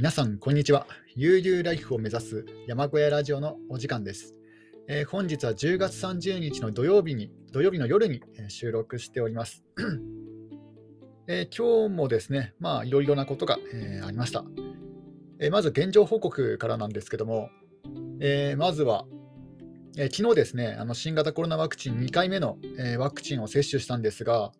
皆さん、こんにちは。悠々ライフを目指す山小屋ラジオのお時間です。えー、本日は10月30日の土曜日に、土曜日の夜に収録しております。えー、今日もですね、まあ、いろいろなことが、えー、ありました。えまず現状報告からなんですけども、えまずは、え昨日ですね、あの新型コロナワクチン2回目の、えワクチンを接種したんですが、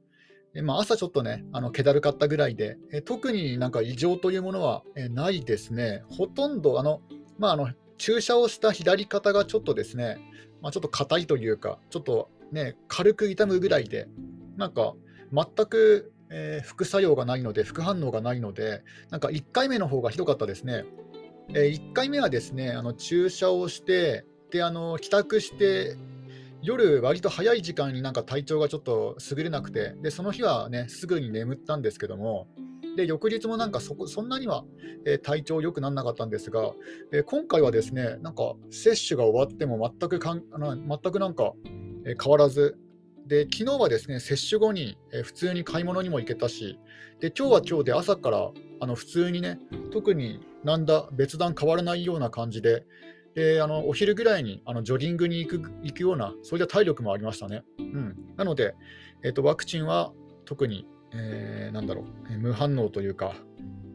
えまあ、朝ちょっとね、あの気だるかったぐらいで、え特になんか異常というものは、えないですね。ほとんど、あの、まあ、あの注射をした左肩がちょっとですね、まあ、ちょっと硬いというか、ちょっとね、軽く痛むぐらいで、なんか全く、えー、副作用がないので、副反応がないので、なんか1回目の方がひどかったですね。えー、1回目はですね、あの注射をして、であの帰宅して夜、割と早い時間になんか体調がちょっと優れなくて、でその日はね、すぐに眠ったんですけども、で翌日もなんかそこそんなには、えー、体調良くならなかったんですが、えー、今回はですね、なんか接種が終わっても全くかんあの全くなんか、えー、変わらず、で昨日はですね接種後に、え普通に買い物にも行けたし、で今日は今日で朝からあの普通にね、特になんだ別段変わらないような感じで、であのお昼ぐらいにあのジョギングに行く行くような、そういった体力もありましたね。うん、なので、えーと、ワクチンは特に、えー、なんだろう、無反応というか、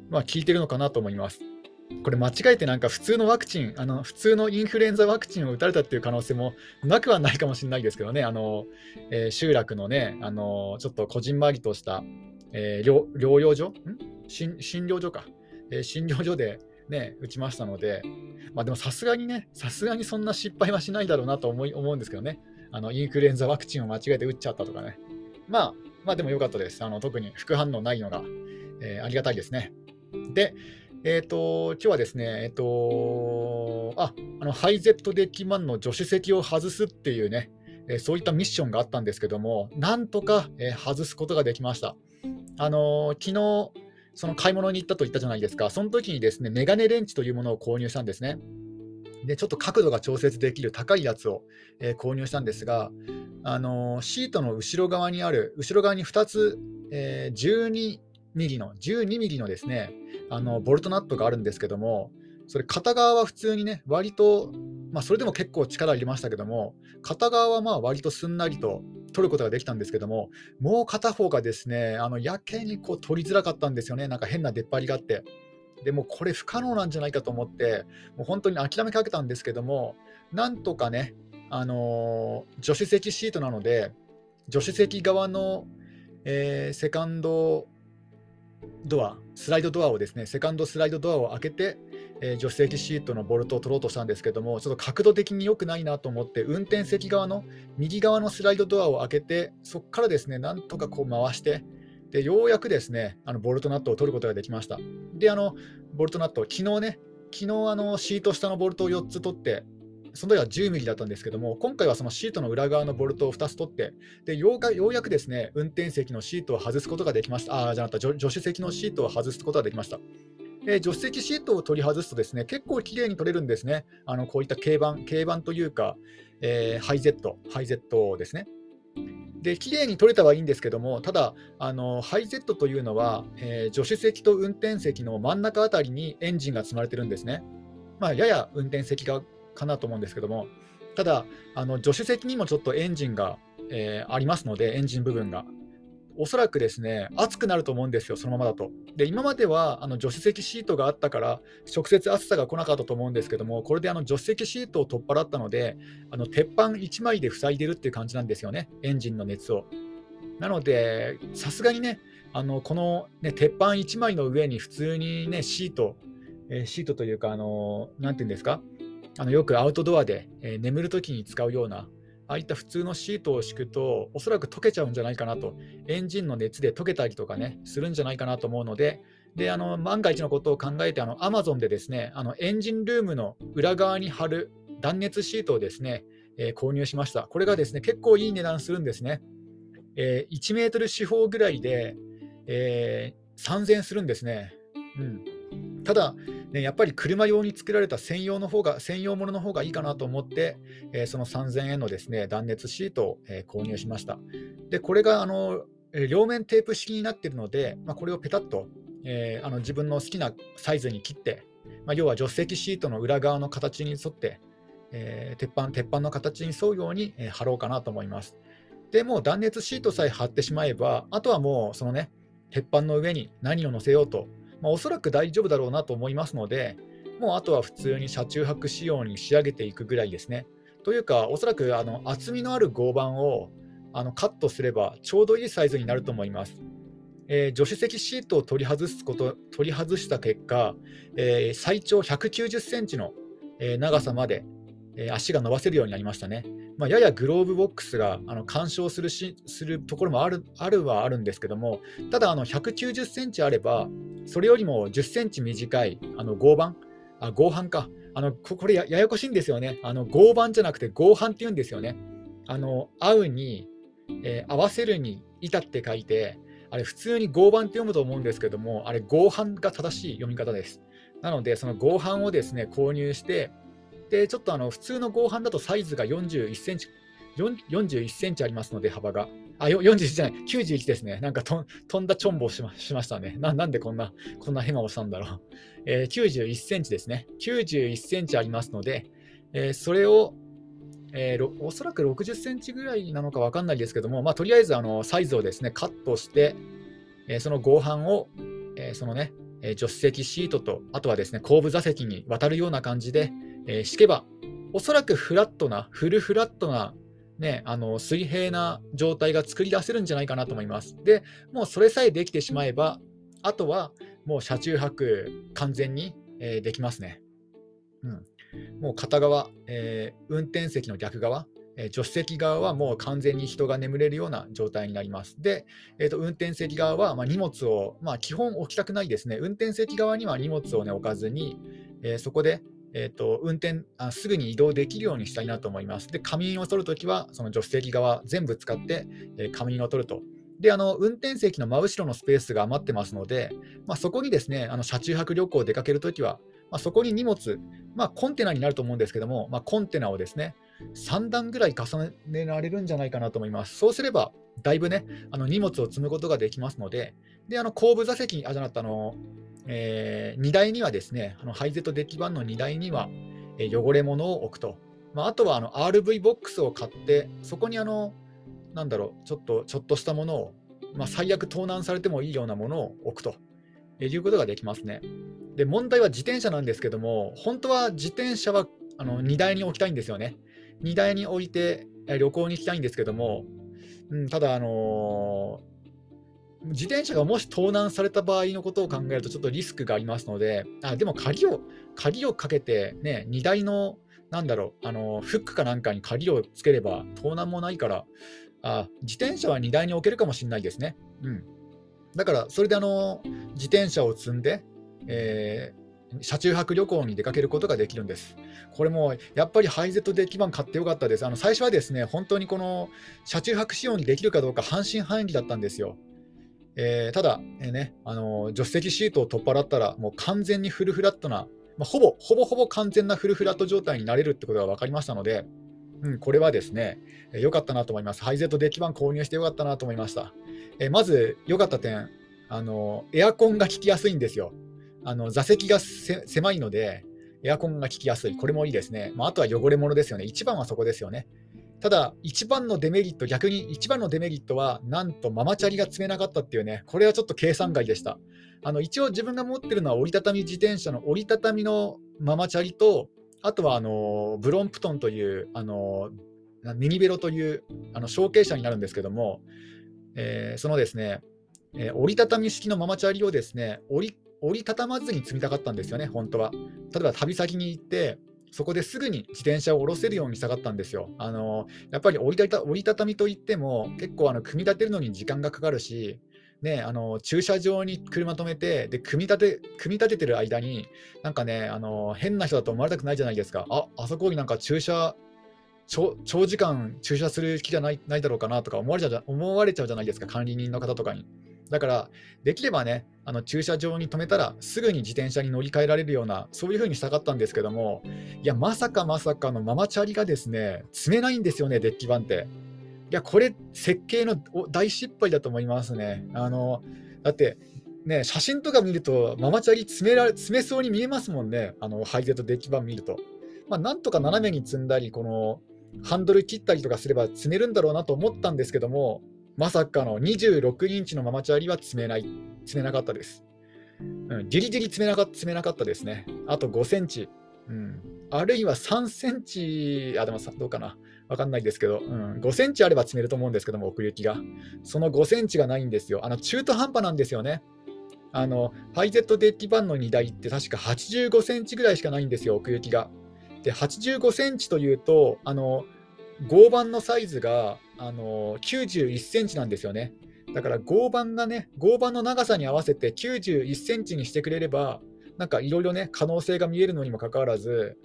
まあ、効いてるのかなと思います。これ間違えてなんか普通のワクチン、あの普通のインフルエンザワクチンを打たれたっていう可能性もなくはないかもしれないですけどね、あのえー、集落のね、あのちょっとこじんまりとした、えー、療療養所？ん診療所か、えー、診療所でね、打ちましたので、まあ、でもさすがにね、さすがにそんな失敗はしないだろうなと思い思うんですけどね、あのインフルエンザワクチンを間違えて打っちゃったとかね。まあ、まあ、でも良かったです。あの特に副反応ないのが、えー、ありがたいですね。で、えっ、ー、と、今日はですね、えっ、ー、と、あ、あの、ハイゼットデッキマンの助手席を外すっていうね、えそういったミッションがあったんですけども、なんとか、え外すことができました。あの昨日その買い物に行ったと言ったじゃないですか、その時にですね、メガネレンチというものを購入したんですね。で、ちょっと角度が調節できる高いやつを、えー、購入したんですが、あのー、シートの後ろ側にある、後ろ側に2つ、えー、12ミリの、12ミリのですね、あのボルトナットがあるんですけども、それ片側は普通にね、割と、まあ、それでも結構力入れましたけども、片側はまあ割とすんなりと取ることができたんですけども、もう片方がですね、あのやけにこう取りづらかったんですよね、なんか変な出っ張りがあって。でもこれ不可能なんじゃないかと思って、もう本当に諦めかけたんですけども、なんとかね、あのー、助手席シートなので、助手席側の、えー、セカンドドア、スライドドアをですね、セカンドスライドドアを開けて、え、助手席シートのボルトを取ろうとしたんですけども、ちょっと角度的に良くないなと思って、運転席側の右側のスライドドアを開けて、そこからですね、なんとかこう回して、でようやくですね、あのボルトナットを取ることができました。で、あのボルトナット、昨日ね、昨日あのシート下のボルトを4つ取って、その時は10ミリだったんですけども、今回はそのシートの裏側のボルトを2つ取って、でようようやくですね運転席のシートを外すことができました。あ、じゃなかった、助手席のシートを外すことができました。えー、助手席シートを取り外すとですね結構きれいに取れるんですね。あのこういった軽板、軽板というか、えー、ハイゼット、ハイゼットですね。で綺麗に取れたはいいんですけども、ただ、あのハイゼットというのは、えー、助手席と運転席の真ん中あたりにエンジンが積まれてるんですね。まあ、やや運転席がかなと思うんですけども、ただ、あの助手席にもちょっとエンジンが、えー、ありますので、エンジン部分が。おそらくですね、熱くなると思うんですよ、そのままだと。で、今まではあの助手席シートがあったから、直接暑さが来なかったと思うんですけども、これであの助手席シートを取っ払ったので、あの鉄板1枚で塞いでるっていう感じなんですよね、エンジンの熱を。なので、さすがにね、あのこの、ね、鉄板1枚の上に普通に、ね、シート、えー、シートというか、あのなんていうんですか、あのよくアウトドアで、えー、眠るときに使うような、ああいった普通のシートを敷くと、おそらく溶けちゃうんじゃないかなと、エンジンの熱で溶けたりとかね、するんじゃないかなと思うので、であの万が一のことを考えて、あの Amazon でですねあのエンジンルームの裏側に貼る断熱シートをですね、えー、購入しました。これがですね結構いい値段するんですね。えー、1メートル四方ぐらいで、えー、3000円するんですね。うん、ただ、ね、やっぱり車用に作られた専用の方が、専用ものの方がいいかなと思って、えー、その3000円のですね断熱シートを、えー、購入しました。で、これがあの両面テープ式になっているので、まあ、これをペタッとえー、あの自分の好きなサイズに切って、まあ、要は助手席シートの裏側の形に沿って、えー、鉄板鉄板の形に沿うように、えー、貼ろうかなと思います。でもう断熱シートさえ貼ってしまえば、あとはもうそのね、鉄板の上に何を乗せようと、まあ、おそらく大丈夫だろうなと思いますので、もうあとは普通に車中泊仕様に仕上げていくぐらいですね。というか、おそらくあの厚みのある合板をあのカットすればちょうどいいサイズになると思います。えー、助手席シートを取り外すこと取り外した結果、えー、最長190センチの、長さまで、足が伸ばせるようになりましたね。まあ、ややグローブボックスがあの干渉するしするところもあるあるはあるんですけども、ただあの190センチあれば、それよりも10センチ短い合板、あ合板か、あのこれややこしいんですよね。合板じゃなくて合板って言うんですよね。あの合うに、えー、合わせるに板って書いて、あれ普通に合板って読むと思うんですけども、あれ合板が正しい読み方です。なので、その合板をですね購入して、でちょっとあの普通の合板だとサイズが41センチ、41センチありますので、幅が。あ、41じゃない、91ですね。なんかと飛んだチョンボをしましましたねな。なんでこんな、こんなヘマをしたんだろう。えー、91センチですね。91センチありますので、えー、それを、えー、おそらく60センチぐらいなのか分かんないですけども、まあ、とりあえずあのサイズをですねカットして、えー、その合板を、えー、そのね、助手席シートと、あとはですね後部座席に渡るような感じで、え敷けば、おそらくフラットな、フルフラットな、ね、あの水平な状態が作り出せるんじゃないかなと思います。で、もうそれさえできてしまえば、あとはもう車中泊完全に、えできますね。うん、もう片側、えー、運転席の逆側、えー、助手席側はもう完全に人が眠れるような状態になります。で、えーと、運転席側は、まあ、荷物を、まあ、基本置きたくないですね。運転席側には荷物を、ね、置かずに、えー、そこで、えーと、運転あすぐに移動できるようにしたいなと思います。で、仮眠を取るときは、その助手席側全部使って、え仮眠を取ると。であの運転席の真後ろのスペースが余ってますので、まあ、そこにですねあの車中泊旅行を出かけるときは、まあ、そこに荷物、まあ、コンテナになると思うんですけども、ま、コンテナをですね、3段ぐらい重ねられるんじゃないかなと思います。そうすれば、だいぶね、あの荷物を積むことができますので、であの後部座席、あ、じゃなくて、あの、えー、荷台にはですね、あのハイゼットデッキ版の荷台には、えー、汚れ物を置くと。まあ、あとはあの RV ボックスを買って、そこにあの、なんだろう、ちょっとちょっとしたものを、まあ、最悪盗難されてもいいようなものを置くということができますね。で問題は自転車なんですけども、本当は自転車はあの荷台に置きたいんですよね。荷台に置いて旅行に行きたいんですけども、うん、ただ、あのー、自転車がもし盗難された場合のことを考えると、ちょっとリスクがありますので、あでも鍵を鍵をかけて、ね、荷台のなんだろう、あのフックかなんかに鍵をつければ盗難もないから、あ自転車は荷台に置けるかもしれないですね。うん、だから、それであの自転車を積んで、えー、車中泊旅行に出かけることができるんです。これもやっぱりハイゼットデッキ版買ってよかったです。あの最初はですね、本当にこの車中泊仕様にできるかどうか半信半疑だったんですよ。えー、ただ、えー、ね、あの助手席シートを取っ払ったら、もう完全にフルフラットな、まあ、ほぼほぼほぼ完全なフルフラット状態になれるってことが分かりましたので、うん、これはですね、良、えー、かったなと思います。ハイゼットデッキ版購入してよかったなと思いました。えまず、良かった点あの、エアコンが効きやすいんですよ。あの座席が狭いので、エアコンが効きやすい、これもいいですね。まあ、あとは汚れ物ですよね。一番はそこですよね。ただ、一番のデメリット、逆に一番のデメリットは、なんとママチャリが積めなかったっていうね、これはちょっと計算外でした。あの一応自分が持ってるのは折りたたみ自転車の折りたたみのママチャリと、あとはあのブロンプトンというあのミニベロというあの小径車になるんですけども、えー、そのですね、えー、折りたたみ式のママチャリをですね折り折りたたまずに積みたかったんですよね、本当は。例えば旅先に行って、そこですぐに自転車を下ろせるようにしたかったんですよ。あのやっぱり折りた折りたたみといっても、結構あの組み立てるのに時間がかかるし、ね、あの駐車場に車止めてで組み立て、組み立ててる間に、なんかねあの、変な人だと思われたくないじゃないですか。ああそこになんか駐車長時間駐車する気じゃないないだろうかなとか思われちゃ思われちゃうじゃないですか、管理人の方とかに。だから、できればね、あの駐車場に止めたらすぐに自転車に乗り換えられるような、そういう風にしたかったんですけども、いや、まさかまさかのママチャリがですね、積めないんですよね、デッキ版って。いや、これ、設計の大失敗だと思いますね。あのだって、ね、写真とか見ると、ママチャリ詰められ詰めそうに見えますもんね、あのハイゼットデッキ版見ると。まあ、なんとか斜めに積んだり、このハンドル切ったりとかすれば積めるんだろうなと思ったんですけども、まさかの26インチのママチャリは積めない、積めなかったです。うん、ギリギリ詰めなか詰めなかったですね。あと5センチ。うん、あるいは3センチ、あ、でもどうかな。わかんないですけど、うん、5センチあれば詰めると思うんですけども、奥行きが。その5センチがないんですよ。あの中途半端なんですよね。あの、ハイゼットデッキ版の荷台って確か85センチぐらいしかないんですよ、奥行きが。で、85センチというと、あの、合板のサイズがあの91センチなんですよね。だから合板がね、合板の長さに合わせて91センチにしてくれれば、なんかいろいろね、可能性が見えるのにもかかわらず、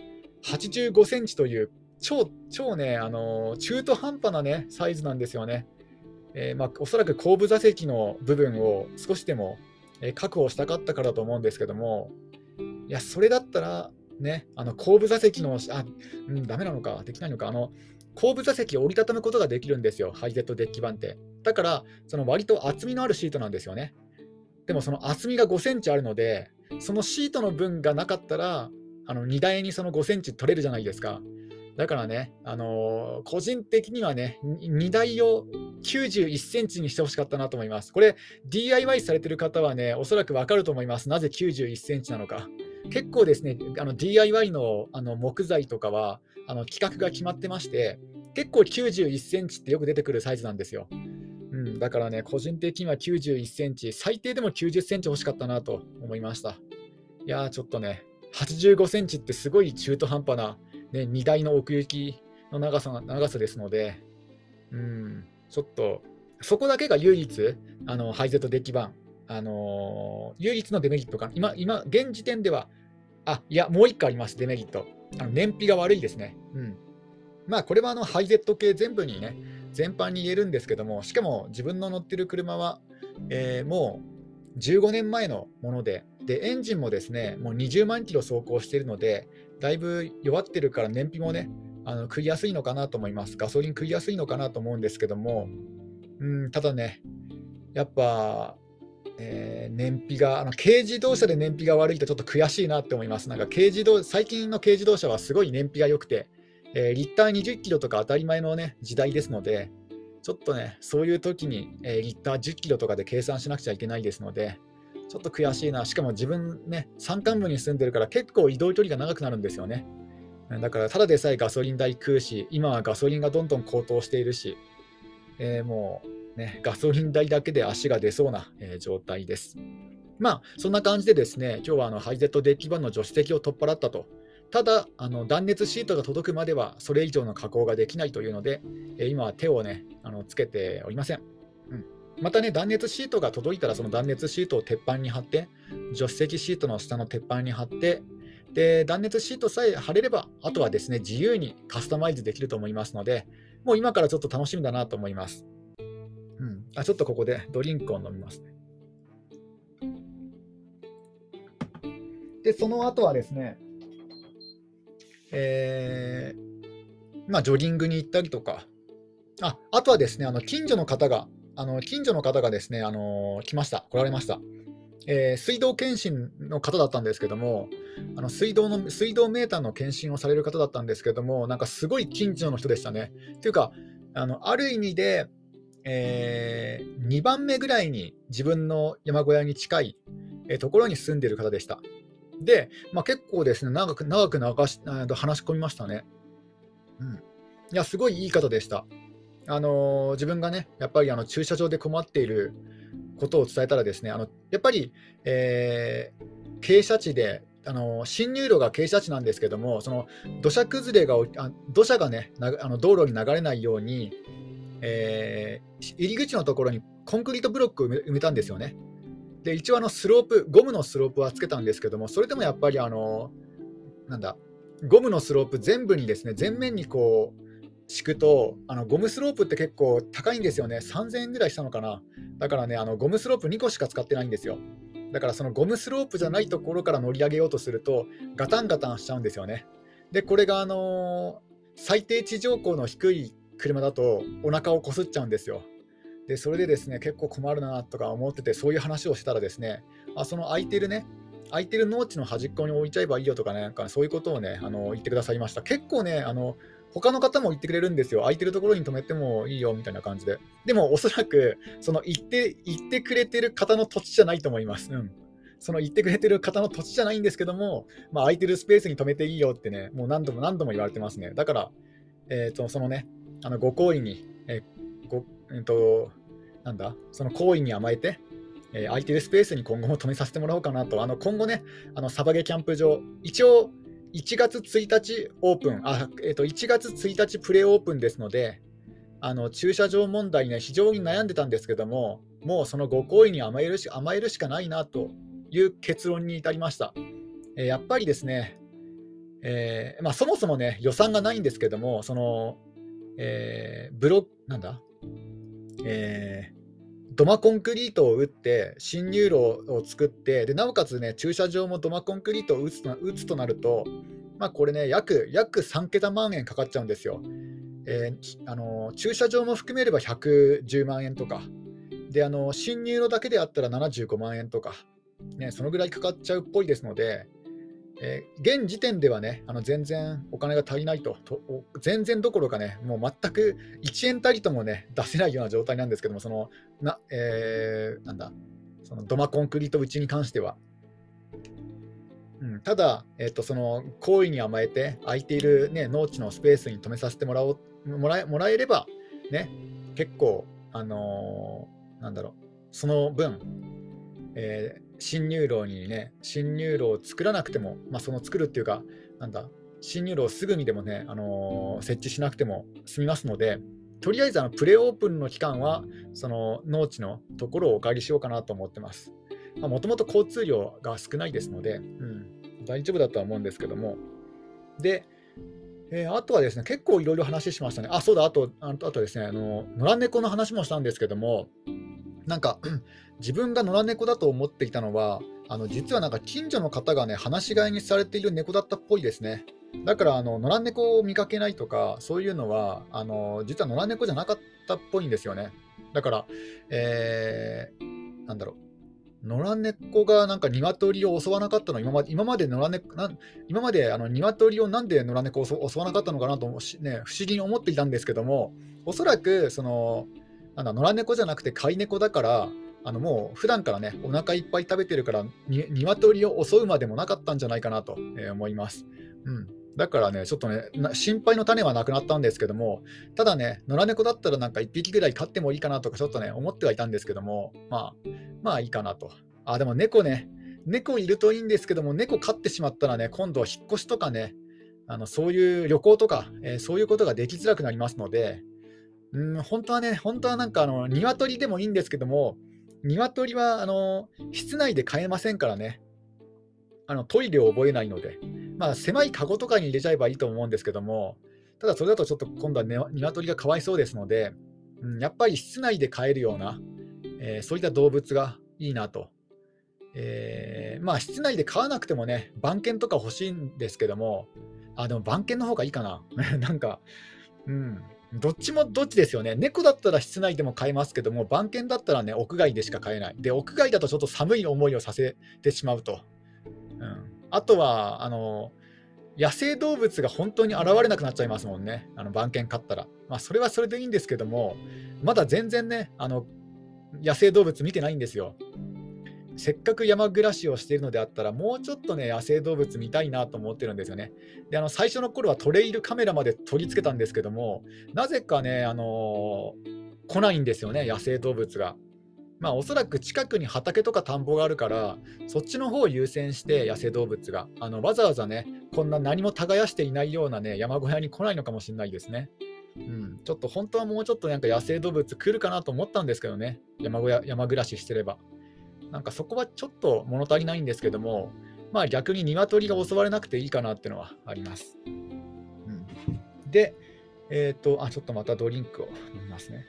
85センチという超、超ね、あの中途半端なね、サイズなんですよね。えー、まあ、おそらく後部座席の部分を少しでも、確保したかったからだと思うんですけども、いや、それだったら、ね、あの後部座席の、あ、うん、ダメなのか、できないのか、あの後部座席を折りたたむことができるんですよ、ハイゼットデッキ版って。だから、その割と厚みのあるシートなんですよね。でもその厚みが5センチあるので、そのシートの分がなかったら、あの荷台にその5センチ取れるじゃないですか。だからね、あのー、個人的にはね、荷台を91センチにしてほしかったなと思います。これ、DIY されてる方はね、おそらくわかると思います。なぜ91センチなのか。結構ですね、あの DIY のあの木材とかはあの規格が決まってまして、結構91センチってよく出てくるサイズなんですよ。うん、だからね、個人的には91センチ、最低でも90センチ欲しかったなと思いました。いやー、ちょっとね、85センチってすごい中途半端な、ね、荷台の奥行きの長さ長さですので、うん、ちょっと、そこだけが唯一、あのハイゼットデッキ版、あのー、唯一のデメリットか今、今、現時点では、あ、いや、もう1個あります、デメリット。あの燃費が悪いですね。うん。まあ、これはあのハイゼット系全部にね、全般に言えるんですけども、しかも自分の乗ってる車は、えー、もう15年前のもので、で、エンジンもですね、もう20万キロ走行しているので、だいぶ弱ってるから燃費もね、あの食いやすいのかなと思います。ガソリン食いやすいのかなと思うんですけども、うん、ただね、やっぱえー、燃費があの軽自動車で燃費が悪いとちょっと悔しいなって思います。なんか軽自動最近の軽自動車はすごい燃費が良くて、えー、リッター20キロとか当たり前の、ね、時代ですので、ちょっとね、そういう時に、えー、リッター10キロとかで計算しなくちゃいけないですので、ちょっと悔しいな。しかも自分ね、山間部に住んでるから結構移動距離が長くなるんですよね。だからただでさえガソリン代食うし、今はガソリンがどんどん高騰しているし、えー、もうね、ガソリン代だけで足が出そうな、えー、状態です。まあ、そんな感じでですね、今日はあのハイゼットデッキ版の助手席を取っ払ったと。ただ、あの断熱シートが届くまではそれ以上の加工ができないというので、えー、今は手をね、あのつけておりません。うん、またね、断熱シートが届いたら、その断熱シートを鉄板に貼って、助手席シートの下の鉄板に貼って、で断熱シートさえ貼れれば、あとはですね、自由にカスタマイズできると思いますので、もう今からちょっと楽しみだなと思います。うん、あちょっとここでドリンクを飲みます。で、その後はですね、えー、まあ、ジョギングに行ったりとか、ああとはですね、あの近所の方が、あの近所の方がですね、あの来ました、来られました。えー、水道検診の方だったんですけども、あの水道の水道メーターの検診をされる方だったんですけども、なんかすごい近所の人でしたね。というか、あのある意味で、えー、2番目ぐらいに自分の山小屋に近い、えー、ところに住んでいる方でした。で、まあ、結構ですね、長く長く流し話し込みましたね。うん。いや、すごいいい方でした。あの、自分がね、やっぱりあの駐車場で困っていることを伝えたらですね、あのやっぱり、えー、傾斜地で、あの進入路が傾斜地なんですけども、その土砂崩れがあ土砂がねあの道路に流れないように、えー、入り口のところにコンクリートブロックを埋めたんですよね。で一応あのスロープ、ゴムのスロープはつけたんですけども、それでもやっぱりあの、なんだ、ゴムのスロープ全部にですね、全面にこう、敷くと、あのゴムスロープって結構高いんですよね。3000円ぐらいしたのかな。だからね、あのゴムスロープ2個しか使ってないんですよ。だからそのゴムスロープじゃないところから乗り上げようとすると、ガタンガタンしちゃうんですよね。で、これがあの最低地上高の低い車だとお腹をこすっちゃうんですよ。でそれでですね結構困るなとか思ってて、そういう話をしたらですね、あその空いてるね、空いてる農地の端っこに置いちゃえばいいよとかね、なんかそういうことをね、あの言ってくださいました。結構ね、あの他の方も言ってくれるんですよ。空いてるところに止めてもいいよみたいな感じで。でも、おそらく、その言って言ってくれてる方の土地じゃないと思います。うん。その言ってくれてる方の土地じゃないんですけども、まあ、空いてるスペースに止めていいよってね、もう何度も何度も言われてますね。だから、えーと、そのね、あのご好意に、えごえーと、なんだ、その好意に甘えて、えー、空いてるスペースに今後も止めさせてもらおうかなと、あの今後ね、あのサバゲキャンプ場、一応、1月1日オープン、あえーと、1月1日プレオープンですので、あの駐車場問題ね、非常に悩んでたんですけども、もうそのご好意に甘えるし甘えるしかないなという結論に至りました。えー、やっぱりですね、えーまあ、そもそもね、予算がないんですけども、その、えー、ブロなんだ、えー、土間コンクリートを打って、新入路を作って、でなおかつね、駐車場も土間コンクリートを打つと打つとなると、まあ、これね約、約3桁万円かかっちゃうんですよ。えー、あの駐車場も含めれば110万円とか、であの新入路だけであったら75万円とか、ね、そのぐらいかかっちゃうっぽいですので、えー、現時点ではね、あの全然お金が足りないとと、全然どころかね、もう全く1円たりともね、出せないような状態なんですけども、そのな、えー、なんだ、その土間コンクリート打ちに関しては。うん、ただ、えーと、その行為に甘えて、空いている、ね、農地のスペースに止めさせてもらおうもらえもらえれば、ね、結構、あのー、なんだろう、その分、えー、新入路にね、新入路を作らなくても、まあ、その作るっていうか、なんだ、新入路をすぐにでもね、あのー、設置しなくても済みますので、とりあえずあのプレオープンの期間は、その農地のところをお借りしようかなと思ってます。もともと交通量が少ないですので、うん、大丈夫だとは思うんですけども。で、えー、あとはですね、結構いろいろ話しましたね。あ、そうだ、あと、あとあとですね、あの野良猫の話もしたんですけども、なんか 自分が野良猫だと思っていたのは、あの実はなんか近所の方がね、放し飼いにされている猫だったっぽいですね。だからあの野良猫を見かけないとか、そういうのはあの実は野良猫じゃなかったっぽいんですよね。だから、えー、なんだろう、野良猫がなんか鶏を襲わなかったの今まで今まで野良猫な今まであの鶏をなんで野良猫を襲わなかったのかなと、ね、不思議に思っていたんですけども、おそらくそのなんだ野良猫じゃなくて飼い猫だからあのもう普段からねお腹いっぱい食べてるからに鶏を襲うまでもなかったんじゃないかなと思います。うんだからね、ちょっとね、心配の種はなくなったんですけども、ただね、野良猫だったらなんか1匹ぐらい飼ってもいいかなとか、ちょっとね、思ってはいたんですけども、まあ、まあいいかなと。あ、でも猫ね、猫いるといいんですけども、猫飼ってしまったらね、今度は引っ越しとかね、あのそういう旅行とか、えー、そういうことができづらくなりますので、うん、本当はね、本当はなんかあの、鶏でもいいんですけども、鶏はあの室内で飼えませんからね、あのトイレを覚えないので、まあ、狭いカゴとかに入れちゃえばいいと思うんですけども、ただそれだとちょっと今度は、ね、鶏がかわいそうですので、うん、やっぱり室内で飼えるような、えー、そういった動物がいいなと。えー、まあ、室内で飼わなくてもね、番犬とか欲しいんですけども、あ、でも番犬の方がいいかな。なんか、うん、どっちもどっちですよね。猫だったら室内でも飼えますけども、番犬だったらね、屋外でしか飼えない。で、屋外だとちょっと寒い思いをさせてしまうと。うん、あとは、あの、野生動物が本当に現れなくなっちゃいますもんね。あの番犬飼ったら。まあ、それはそれでいいんですけども、まだ全然ね、あの、野生動物見てないんですよ。せっかく山暮らしをしているのであったら、もうちょっとね、野生動物見たいなと思ってるんですよね。で、あの最初の頃はトレイルカメラまで取り付けたんですけども、なぜかね、あのー、来ないんですよね、野生動物が。まあ、おそらく近くに畑とか田んぼがあるから、そっちの方を優先して野生動物が、あのわざわざね、こんな何も耕していないようなね、山小屋に来ないのかもしれないですね。うん、ちょっと本当はもうちょっとなんか野生動物来るかなと思ったんですけどね、山小屋山暮らししてれば。なんかそこはちょっと物足りないんですけども、まあ逆に鶏が襲われなくていいかなっていうのはあります。うん、で、えっ、ー、と、あ、ちょっとまたドリンクを飲みますね。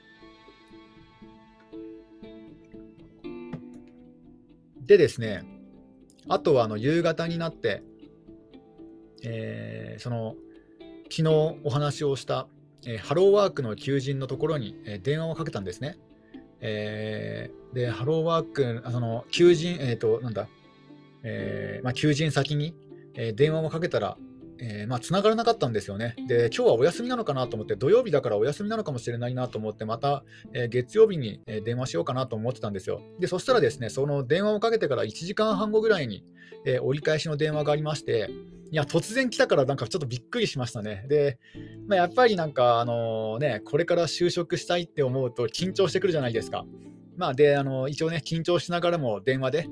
でですね、あとはあの夕方になって、えー、その昨日お話をした、えー、ハローワークの求人のところに、え、電話をかけたんですね。えー、で、ハローワーク、あの求人、えっ、ー、と、なんだ、えーまあ、求人先に、えー、電話をかけたら、えー、まあ、繋がらなかったんですよね。で、今日はお休みなのかなと思って、土曜日だからお休みなのかもしれないなと思って、また、えー、月曜日に電話しようかなと思ってたんですよ。で、そしたらですね、その電話をかけてから1時間半後ぐらいに、えー、折り返しの電話がありまして、いや、突然来たからなんかちょっとびっくりしましたね。で、まあ、やっぱりなんか、あのね、これから就職したいって思うと緊張してくるじゃないですか。まあ、で、あの一応ね、緊張しながらも電話で、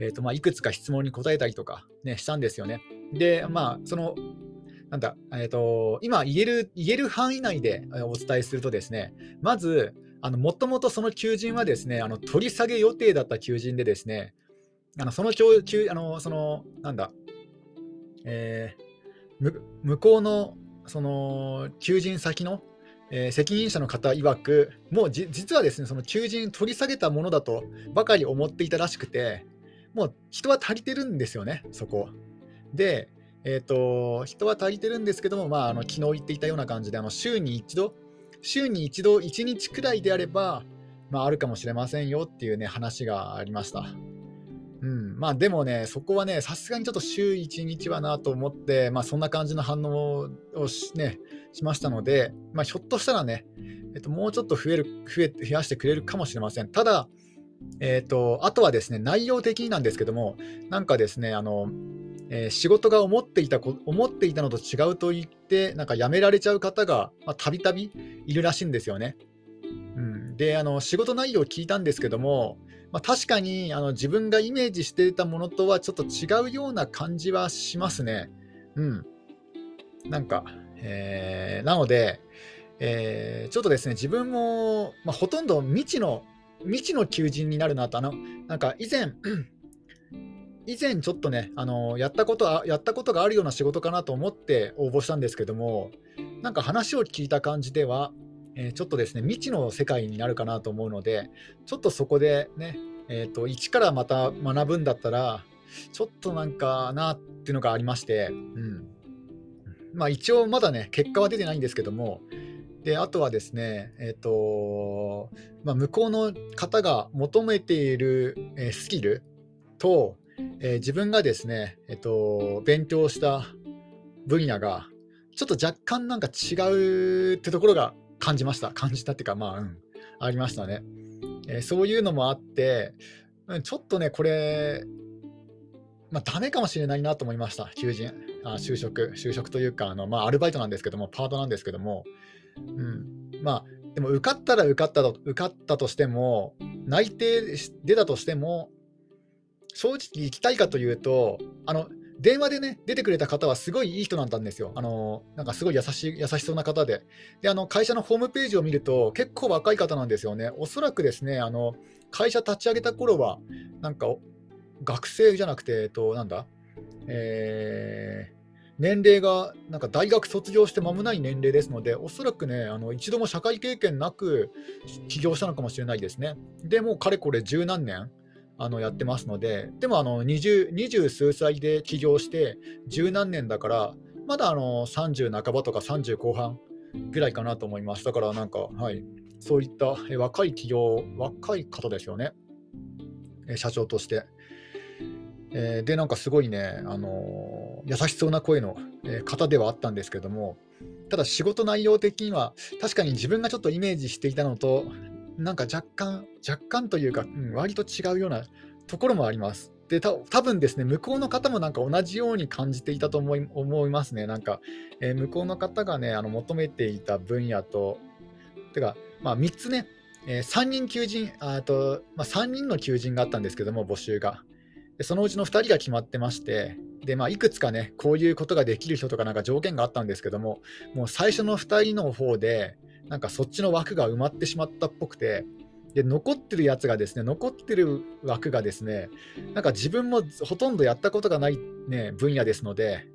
えーとまあ、いくつか質問に答えたりとか、ね、したんですよね。で、まあ、そのなんだ、えっ、ー、と、今言える、言える範囲内でお伝えするとですね、まず、あの、もともとその求人はですね、あの、取り下げ予定だった求人でですね、あの、その、あの、その、なんだ、えー、向こうの、その、求人先の、えー、責任者の方曰く、もう実はですね、その求人取り下げたものだとばかり思っていたらしくて、もう人は足りてるんですよね、そこ。で、えーと、人は足りてるんですけども、まあ、あの昨日言っていたような感じで、あの週に一度、週に一度、1日くらいであれば、まあ、あるかもしれませんよっていうね、話がありました。うん、まあでもね、そこはね、さすがにちょっと週1日はなと思って、まあそんな感じの反応をし,、ね、しましたので、まあひょっとしたらね、えっと、もうちょっと増える増え増やしてくれるかもしれません。ただ、えっと、あとはですね、内容的になんですけども、なんかですね、あの、えー、仕事が思っていた思っていたのと違うと言って、なんか辞められちゃう方がたびたびいるらしいんですよね。うん、であの、仕事内容を聞いたんですけども、まあ、確かにあの自分がイメージしていたものとはちょっと違うような感じはしますね。うん。なんか、えー、なので、えー、ちょっとですね、自分も、まあ、ほとんど未知の、未知の求人になるなと、あの、なんか以前、以前ちょっとね、あのやったことやったことがあるような仕事かなと思って応募したんですけども、なんか話を聞いた感じでは、えー、ちょっとですね、未知の世界になるかなと思うので、ちょっとそこでね、えーと、一からまた学ぶんだったら、ちょっとなんかなっていうのがありまして、うん。まあ、一応まだね、結果は出てないんですけども、であとはですね、えーとまあ、向こうの方が求めている、えスキルと、えー、自分がですね、えっと、勉強した分野が、ちょっと若干なんか違うってところが感じました。感じたっていうか、まあ、うん、ありましたね。えー、そういうのもあって、うんちょっとね、これ、まあ、ダメかもしれないなと思いました、求人。あ就職、就職というか、あのまあ、アルバイトなんですけども、パートなんですけども、うん、まあ、でも受かったら受かったと受かったとしても、内定出たとしても、正直行きたいかというと、あの電話でね、出てくれた方はすごいいい人なんですよ。あのなんかすごい優し優しそうな方で。で、あの会社のホームページを見ると、結構若い方なんですよね。おそらくですね、あの会社立ち上げた頃は、なんか学生じゃなくて、えっと、なんだ、えー、年齢がなんか大学卒業して間もない年齢ですので、おそらくね、あの一度も社会経験なく起業したのかもしれないですね。でもかれこれ十何年あのやってますので、でもあの 20, 20数歳で起業して十何年だから、まだあの30半ばとか30後半ぐらいかなと思います。だからなんか、はい、そういった若い企業、若い方ですよね、社長として。え、で、なんかすごいね、あの、優しそうな声の方ではあったんですけども、ただ仕事内容的には、確かに自分がちょっとイメージしていたのとなんか若干、若干というか、うん、割と違うようなところもあります。で、た多分ですね、向こうの方もなんか同じように感じていたと思い思いますね。なんか、えー、向こうの方がね、あの求めていた分野と、てか、まあ、3つね、えー、3人求人、あと、まあ、3人の求人があったんですけども、募集が。でそのうちの2人が決まってまして、でまあ、いくつかね、こういうことができる人とかなんか条件があったんですけども、もう最初の2人の方で、なんかそっちの枠が埋まってしまったっぽくて、で残ってるやつがですね、残ってる枠がですね、なんか自分もほとんどやったことがない、ね、分野ですので、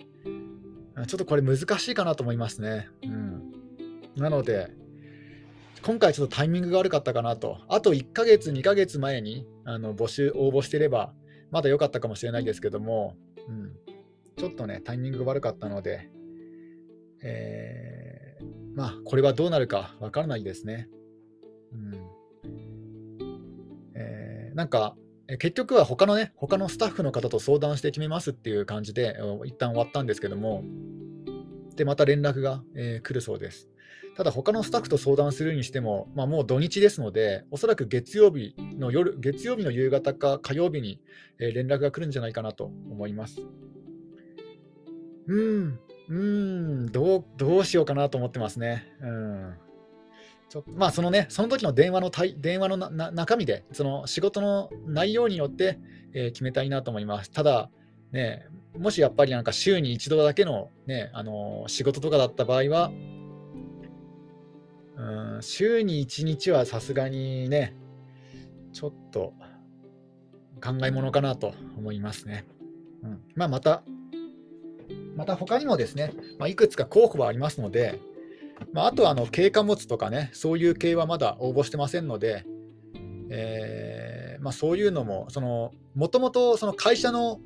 ちょっとこれ難しいかなと思いますね。うん、なので、今回ちょっとタイミングが悪かったかなと。あと1ヶ月、2ヶ月前にあの募集、応募してれば、まだ良かったかもしれないですけども、うん、ちょっとね、タイミングが悪かったので、えーまあ、これはどうなるかわからないですね。うんえなんか、結局は他のね、他のスタッフの方と相談して決めますっていう感じで、一旦終わったんですけども、で、また連絡が、えー、来るそうです。ただ、他のスタッフと相談するにしても、まあ、もう土日ですので、おそらく月曜日の夜、月曜日の夕方か火曜日に、え、連絡が来るんじゃないかなと思います。うん、うーん、どう、どうしようかなと思ってますね。うん。ちょまあ、そのね、その時の電話の電話の中身で、その仕事の内容によって、えー、決めたいなと思います。ただ、ね、もしやっぱりなんか週に一度だけの,、ね、あの仕事とかだった場合は、うん、週に1日はさすがにね、ちょっと考えものかなと思いますね。うんまあ、また、また他にもですね、まあ、いくつか候補はありますので、まあ、あとはあの軽貨物とかね、そういう系はまだ応募してませんので、えーまあ、そういうのも、もともと会社の、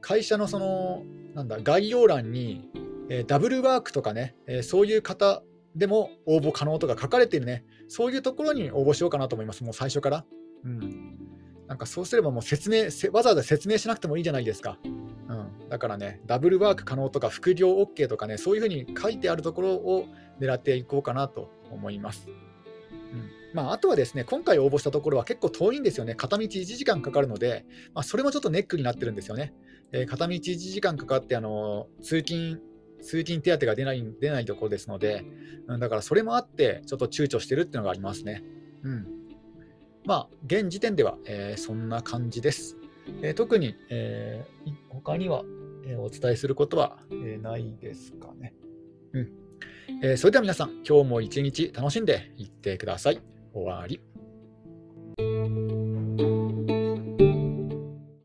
会社のそのなんだ概要欄に、えー、ダブルワークとかね、えー、そういう方でも応募可能とか書かれているね、そういうところに応募しようかなと思います、もう最初から。うん、なんかそうすればもう説明、わざわざ説明しなくてもいいじゃないですか。だからね、ダブルワーク可能とか副業 OK とかね、そういうふうに書いてあるところを狙っていこうかなと思います。うんまあ、あとはですね、今回応募したところは結構遠いんですよね。片道1時間かかるので、まあ、それもちょっとネックになってるんですよね。えー、片道1時間かかって、あの通勤、通勤手当が出ない出ないところですので、うん、だからそれもあって、ちょっと躊躇してるっていうのがありますね。うん。まあ、現時点では、えー、そんな感じです。えー、特に、えー、他には、えお伝えすることは、えないですかね。うんえそれでは皆さん、今日も一日楽しんでいってください。終わり。